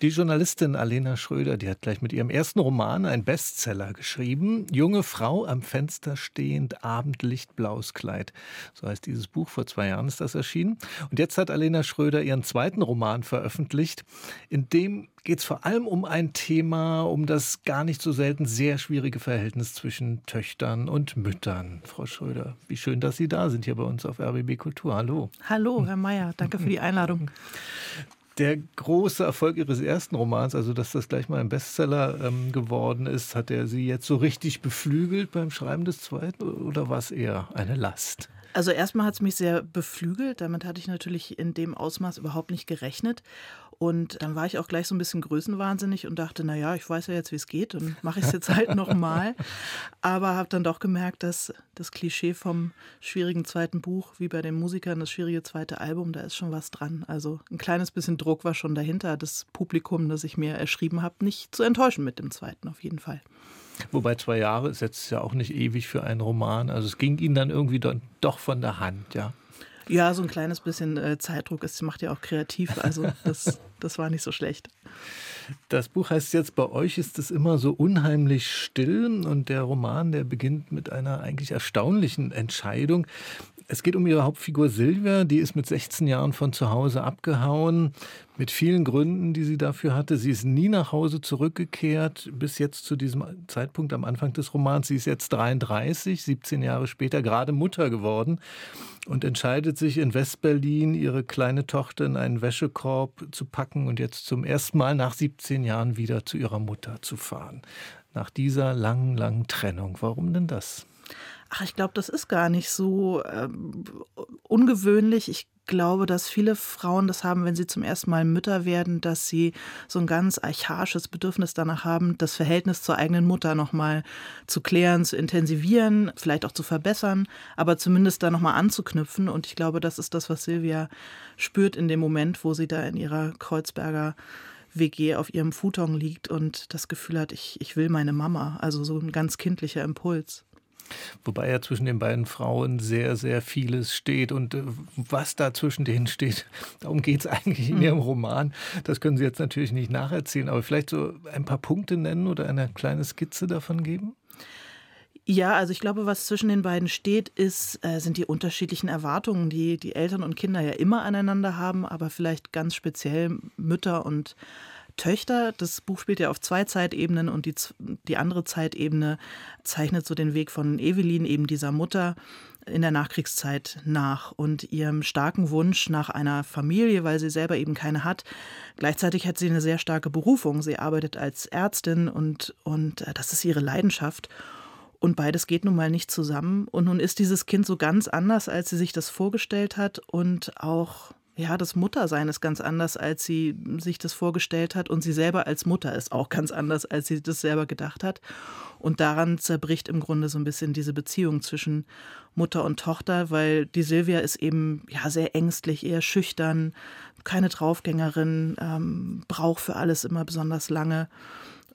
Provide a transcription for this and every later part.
Die Journalistin Alena Schröder, die hat gleich mit ihrem ersten Roman einen Bestseller geschrieben. Junge Frau am Fenster stehend, Abendlicht, blaues Kleid. So heißt dieses Buch. Vor zwei Jahren ist das erschienen. Und jetzt hat Alena Schröder ihren zweiten Roman veröffentlicht. In dem geht es vor allem um ein Thema, um das gar nicht so selten sehr schwierige Verhältnis zwischen Töchtern und Müttern. Frau Schröder, wie schön, dass Sie da sind hier bei uns auf RBB Kultur. Hallo. Hallo, Herr Mayer. Danke für die Einladung der große Erfolg Ihres ersten Romans, also dass das gleich mal ein Bestseller ähm, geworden ist, hat er Sie jetzt so richtig beflügelt beim Schreiben des zweiten oder war es eher eine Last? Also erstmal hat es mich sehr beflügelt. Damit hatte ich natürlich in dem Ausmaß überhaupt nicht gerechnet. Und dann war ich auch gleich so ein bisschen größenwahnsinnig und dachte, naja, ich weiß ja jetzt, wie es geht und mache ich es jetzt halt nochmal. Aber habe dann doch gemerkt, dass das Klischee vom schwierigen zweiten Buch, wie bei den Musikern das schwierige zweite Album, da ist schon was dran. Also ein kleines bisschen Druck war schon dahinter, das Publikum, das ich mir erschrieben habe, nicht zu enttäuschen mit dem zweiten auf jeden Fall. Wobei zwei Jahre ist jetzt ja auch nicht ewig für einen Roman. Also es ging Ihnen dann irgendwie doch von der Hand, ja. Ja, so ein kleines bisschen äh, Zeitdruck. Es macht ja auch kreativ. Also das, das war nicht so schlecht. Das Buch heißt jetzt, bei euch ist es immer so unheimlich still und der Roman, der beginnt mit einer eigentlich erstaunlichen Entscheidung. Es geht um ihre Hauptfigur Silvia, die ist mit 16 Jahren von zu Hause abgehauen, mit vielen Gründen, die sie dafür hatte. Sie ist nie nach Hause zurückgekehrt, bis jetzt zu diesem Zeitpunkt am Anfang des Romans. Sie ist jetzt 33, 17 Jahre später gerade Mutter geworden und entscheidet sich in Westberlin, ihre kleine Tochter in einen Wäschekorb zu packen und jetzt zum ersten Mal nach 17 Jahren wieder zu ihrer Mutter zu fahren. Nach dieser langen, langen Trennung. Warum denn das? Ach, ich glaube, das ist gar nicht so ähm, ungewöhnlich. Ich glaube, dass viele Frauen das haben, wenn sie zum ersten Mal Mütter werden, dass sie so ein ganz archaisches Bedürfnis danach haben, das Verhältnis zur eigenen Mutter nochmal zu klären, zu intensivieren, vielleicht auch zu verbessern, aber zumindest da nochmal anzuknüpfen. Und ich glaube, das ist das, was Silvia spürt in dem Moment, wo sie da in ihrer Kreuzberger WG auf ihrem Futon liegt und das Gefühl hat, ich, ich will meine Mama. Also so ein ganz kindlicher Impuls. Wobei ja zwischen den beiden Frauen sehr, sehr vieles steht. Und äh, was da zwischen denen steht, darum geht es eigentlich in hm. Ihrem Roman. Das können Sie jetzt natürlich nicht nacherzählen, aber vielleicht so ein paar Punkte nennen oder eine kleine Skizze davon geben? Ja, also ich glaube, was zwischen den beiden steht, ist, äh, sind die unterschiedlichen Erwartungen, die die Eltern und Kinder ja immer aneinander haben, aber vielleicht ganz speziell Mütter und Töchter. Das Buch spielt ja auf zwei Zeitebenen und die, die andere Zeitebene zeichnet so den Weg von Evelyn, eben dieser Mutter, in der Nachkriegszeit nach und ihrem starken Wunsch nach einer Familie, weil sie selber eben keine hat. Gleichzeitig hat sie eine sehr starke Berufung. Sie arbeitet als Ärztin und, und äh, das ist ihre Leidenschaft. Und beides geht nun mal nicht zusammen. Und nun ist dieses Kind so ganz anders, als sie sich das vorgestellt hat und auch ja, das Muttersein ist ganz anders, als sie sich das vorgestellt hat. Und sie selber als Mutter ist auch ganz anders, als sie das selber gedacht hat. Und daran zerbricht im Grunde so ein bisschen diese Beziehung zwischen Mutter und Tochter, weil die Silvia ist eben ja sehr ängstlich, eher schüchtern, keine Draufgängerin, ähm, braucht für alles immer besonders lange.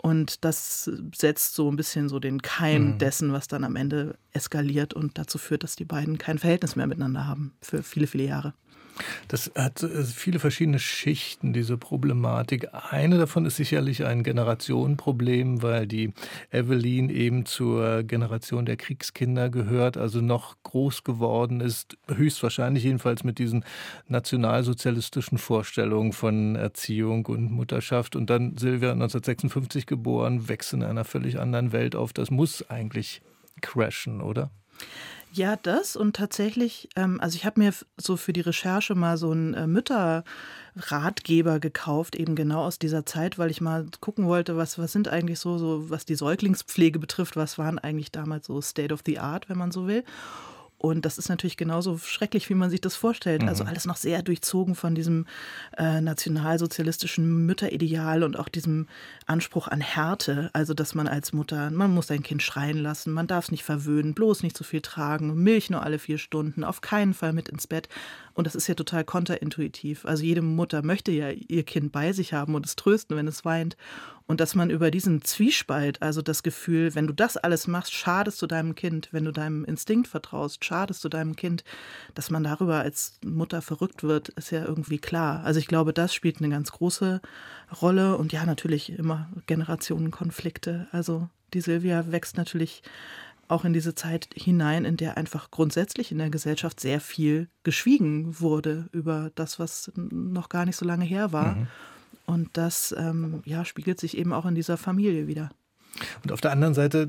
Und das setzt so ein bisschen so den Keim mhm. dessen, was dann am Ende eskaliert und dazu führt, dass die beiden kein Verhältnis mehr miteinander haben für viele, viele Jahre. Das hat äh, viele verschiedene Schichten, diese Problematik. Eine davon ist sicherlich ein Generationenproblem, weil die Evelyn eben zur Generation der Kriegskinder gehört, also noch groß geworden ist, höchstwahrscheinlich jedenfalls mit diesen nationalsozialistischen Vorstellungen von Erziehung und Mutterschaft. Und dann Silvia 1956 geboren, wächst in einer völlig anderen Welt auf. Das muss eigentlich crashen, oder? Ja, das und tatsächlich, ähm, also ich habe mir so für die Recherche mal so einen äh, Mütterratgeber gekauft, eben genau aus dieser Zeit, weil ich mal gucken wollte, was, was sind eigentlich so, so, was die Säuglingspflege betrifft, was waren eigentlich damals so State of the Art, wenn man so will. Und das ist natürlich genauso schrecklich, wie man sich das vorstellt. Also mhm. Also alles noch sehr durchzogen von diesem äh, nationalsozialistischen Mütterideal und auch diesem Anspruch an Härte. Also dass man als Mutter, man muss sein Kind schreien lassen, man darf es nicht verwöhnen, bloß nicht zu so viel tragen, Milch nur alle vier Stunden, auf keinen Fall mit ins Bett. Und das ist ja total konterintuitiv. Also jede Mutter möchte ja ihr Kind bei sich haben und es trösten, wenn es weint. Und dass man über diesen Zwiespalt, also das Gefühl, wenn du das alles machst, schadest du deinem Kind, wenn du deinem Instinkt vertraust, schadest du deinem Kind, dass man darüber als Mutter verrückt wird, ist ja irgendwie klar. Also ich glaube, das spielt eine ganz große Rolle und ja, natürlich immer Generationenkonflikte. Also die Silvia wächst natürlich auch in diese Zeit hinein, in der einfach grundsätzlich in der Gesellschaft sehr viel geschwiegen wurde über das, was noch gar nicht so lange her war. Mhm. Und das ähm, ja, spiegelt sich eben auch in dieser Familie wieder. Und auf der anderen Seite,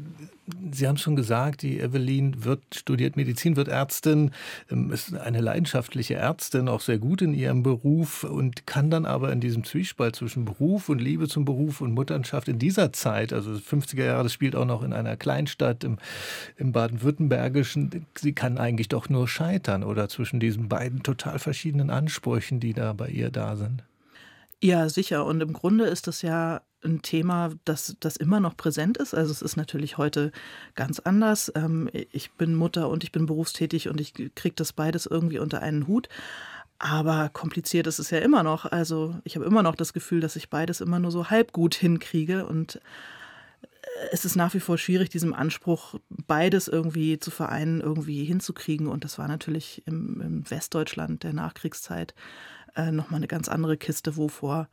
Sie haben es schon gesagt, die Evelyn wird studiert Medizin, wird Ärztin, ähm, ist eine leidenschaftliche Ärztin, auch sehr gut in ihrem Beruf und kann dann aber in diesem Zwiespalt zwischen Beruf und Liebe zum Beruf und Mutterschaft in dieser Zeit, also 50er Jahre, das spielt auch noch in einer Kleinstadt im, im baden-württembergischen, sie kann eigentlich doch nur scheitern oder zwischen diesen beiden total verschiedenen Ansprüchen, die da bei ihr da sind. Ja, sicher. Und im Grunde ist das ja ein Thema, das, das immer noch präsent ist. Also es ist natürlich heute ganz anders. Ähm, ich bin Mutter und ich bin berufstätig und ich kriege das beides irgendwie unter einen Hut. Aber kompliziert ist es ja immer noch. Also ich habe immer noch das Gefühl, dass ich beides immer nur so halb gut hinkriege. Und es ist nach wie vor schwierig, diesem Anspruch, beides irgendwie zu vereinen, irgendwie hinzukriegen. Und das war natürlich im, im Westdeutschland der Nachkriegszeit äh, nochmal eine ganz andere Kiste, wovor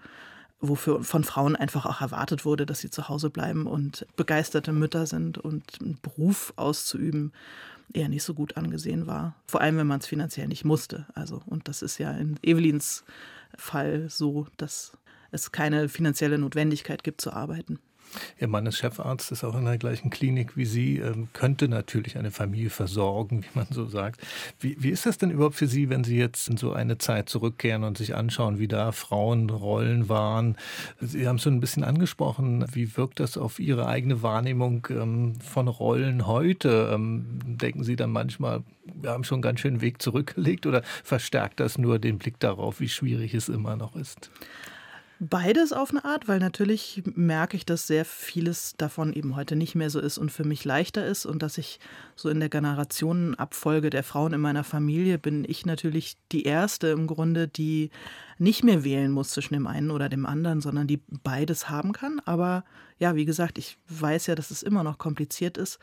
wofür von Frauen einfach auch erwartet wurde, dass sie zu Hause bleiben und begeisterte Mütter sind und einen Beruf auszuüben eher nicht so gut angesehen war. Vor allem, wenn man es finanziell nicht musste. Also, und das ist ja in Evelins Fall so, dass es keine finanzielle Notwendigkeit gibt zu arbeiten. Ihr Mann ist Chefarzt, ist auch in der gleichen Klinik wie Sie, ähm, könnte natürlich eine Familie versorgen, wie man so sagt. Wie, wie ist das denn überhaupt für Sie, wenn Sie jetzt in so eine Zeit zurückkehren und sich anschauen, wie da Frauenrollen waren? Sie haben es schon ein bisschen angesprochen. Wie wirkt das auf Ihre eigene Wahrnehmung ähm, von Rollen heute? Ähm, denken Sie dann manchmal, wir haben schon ganz schön Weg zurückgelegt oder verstärkt das nur den Blick darauf, wie schwierig es immer noch ist? Beides auf eine Art, weil natürlich merke ich, dass sehr vieles davon eben heute nicht mehr so ist und für mich leichter ist und dass ich so in der Generationenabfolge der Frauen in meiner Familie bin ich natürlich die erste im Grunde, die nicht mehr wählen muss zwischen dem einen oder dem anderen, sondern die beides haben kann. Aber ja, wie gesagt, ich weiß ja, dass es immer noch kompliziert ist.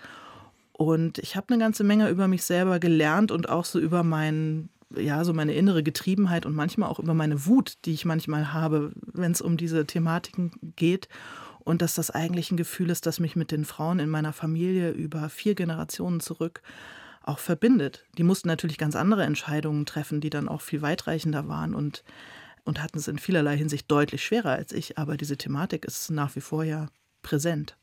Und ich habe eine ganze Menge über mich selber gelernt und auch so über meinen ja, so meine innere Getriebenheit und manchmal auch über meine Wut, die ich manchmal habe, wenn es um diese Thematiken geht. Und dass das eigentlich ein Gefühl ist, das mich mit den Frauen in meiner Familie über vier Generationen zurück auch verbindet. Die mussten natürlich ganz andere Entscheidungen treffen, die dann auch viel weitreichender waren und, und hatten es in vielerlei Hinsicht deutlich schwerer als ich. Aber diese Thematik ist nach wie vor ja präsent.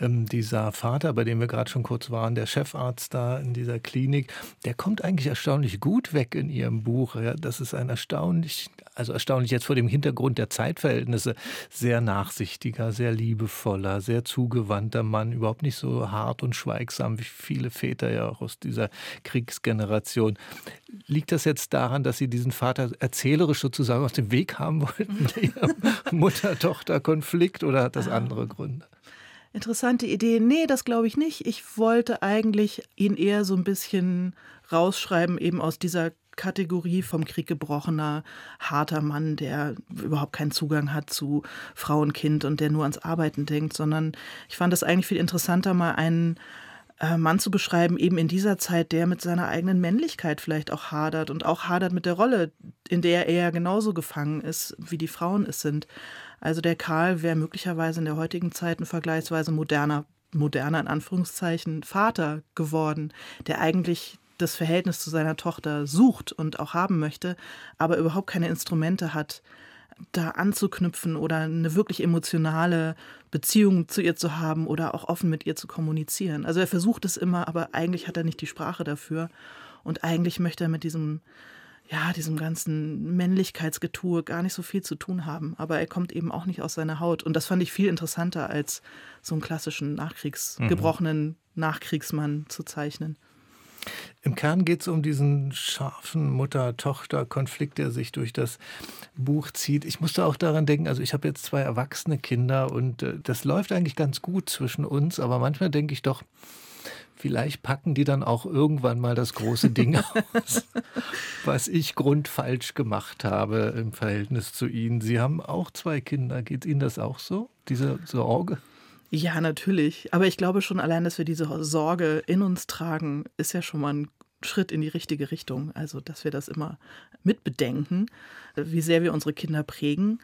Ähm, dieser Vater, bei dem wir gerade schon kurz waren, der Chefarzt da in dieser Klinik, der kommt eigentlich erstaunlich gut weg in Ihrem Buch. Ja, das ist ein erstaunlich, also erstaunlich jetzt vor dem Hintergrund der Zeitverhältnisse, sehr nachsichtiger, sehr liebevoller, sehr zugewandter Mann, überhaupt nicht so hart und schweigsam wie viele Väter ja auch aus dieser Kriegsgeneration. Liegt das jetzt daran, dass Sie diesen Vater erzählerisch sozusagen aus dem Weg haben wollten, Mutter-Tochter-Konflikt, oder hat das ah. andere Gründe? Interessante Idee. Nee, das glaube ich nicht. Ich wollte eigentlich ihn eher so ein bisschen rausschreiben, eben aus dieser Kategorie vom Krieg gebrochener, harter Mann, der überhaupt keinen Zugang hat zu Frau und Kind und der nur ans Arbeiten denkt, sondern ich fand es eigentlich viel interessanter, mal einen äh, Mann zu beschreiben, eben in dieser Zeit, der mit seiner eigenen Männlichkeit vielleicht auch hadert und auch hadert mit der Rolle, in der er genauso gefangen ist, wie die Frauen es sind. Also der Karl wäre möglicherweise in der heutigen Zeit ein vergleichsweise moderner, moderner in Anführungszeichen Vater geworden, der eigentlich das Verhältnis zu seiner Tochter sucht und auch haben möchte, aber überhaupt keine Instrumente hat, da anzuknüpfen oder eine wirklich emotionale Beziehung zu ihr zu haben oder auch offen mit ihr zu kommunizieren. Also er versucht es immer, aber eigentlich hat er nicht die Sprache dafür. Und eigentlich möchte er mit diesem ja, diesem ganzen Männlichkeitsgetue gar nicht so viel zu tun haben. Aber er kommt eben auch nicht aus seiner Haut. Und das fand ich viel interessanter, als so einen klassischen Nachkriegs-, mhm. gebrochenen Nachkriegsmann zu zeichnen. Im Kern geht es um diesen scharfen Mutter-Tochter-Konflikt, der sich durch das Buch zieht. Ich musste auch daran denken, also ich habe jetzt zwei erwachsene Kinder und äh, das läuft eigentlich ganz gut zwischen uns, aber manchmal denke ich doch, Vielleicht packen die dann auch irgendwann mal das große Ding aus, was ich grundfalsch gemacht habe im Verhältnis zu Ihnen. Sie haben auch zwei Kinder. Geht Ihnen das auch so, diese Sorge? Ja, natürlich. Aber ich glaube schon allein, dass wir diese Sorge in uns tragen, ist ja schon mal ein Schritt in die richtige Richtung. Also, dass wir das immer mitbedenken, wie sehr wir unsere Kinder prägen.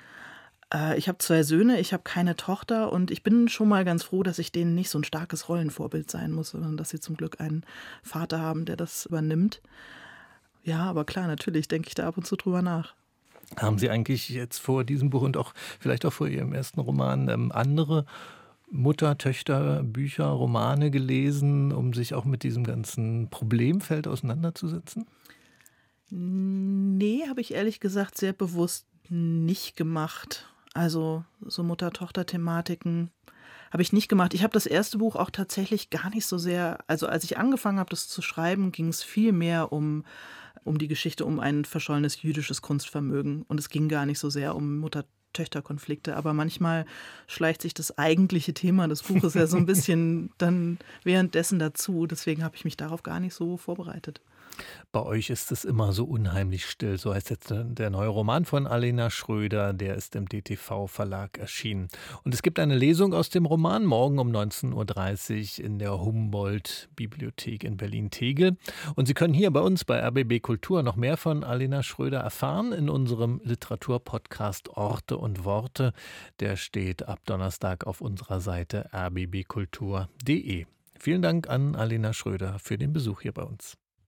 Äh, ich habe zwei Söhne, ich habe keine Tochter und ich bin schon mal ganz froh, dass ich denen nicht so ein starkes Rollenvorbild sein muss, sondern dass sie zum Glück einen Vater haben, der das übernimmt. Ja, aber klar, natürlich denke ich da ab und zu drüber nach. Haben Sie eigentlich jetzt vor diesem Buch und auch vielleicht auch vor Ihrem ersten Roman ähm, andere Mutter, Töchter, Bücher, Romane gelesen, um sich auch mit diesem ganzen Problemfeld auseinanderzusetzen? Nee, habe ich ehrlich gesagt sehr bewusst nicht gemacht. Also so Mutter-Tochter-Thematiken habe ich nicht gemacht. Ich habe das erste Buch auch tatsächlich gar nicht so sehr, also als ich angefangen habe, das zu schreiben, ging es viel mehr um, um die Geschichte um ein verschollenes jüdisches Kunstvermögen. Und es ging gar nicht so sehr um Mutter Töchterkonflikte. Aber manchmal schleicht sich das eigentliche Thema des Buches ja so ein bisschen dann währenddessen dazu. Deswegen habe ich mich darauf gar nicht so vorbereitet. Bei euch ist es immer so unheimlich still. So heißt jetzt der neue Roman von Alena Schröder. Der ist im DTV-Verlag erschienen. Und es gibt eine Lesung aus dem Roman morgen um 19.30 Uhr in der Humboldt-Bibliothek in Berlin-Tegel. Und Sie können hier bei uns bei RBB Kultur noch mehr von Alena Schröder erfahren in unserem Literaturpodcast Orte und Worte. Der steht ab Donnerstag auf unserer Seite rbbkultur.de. Vielen Dank an Alena Schröder für den Besuch hier bei uns.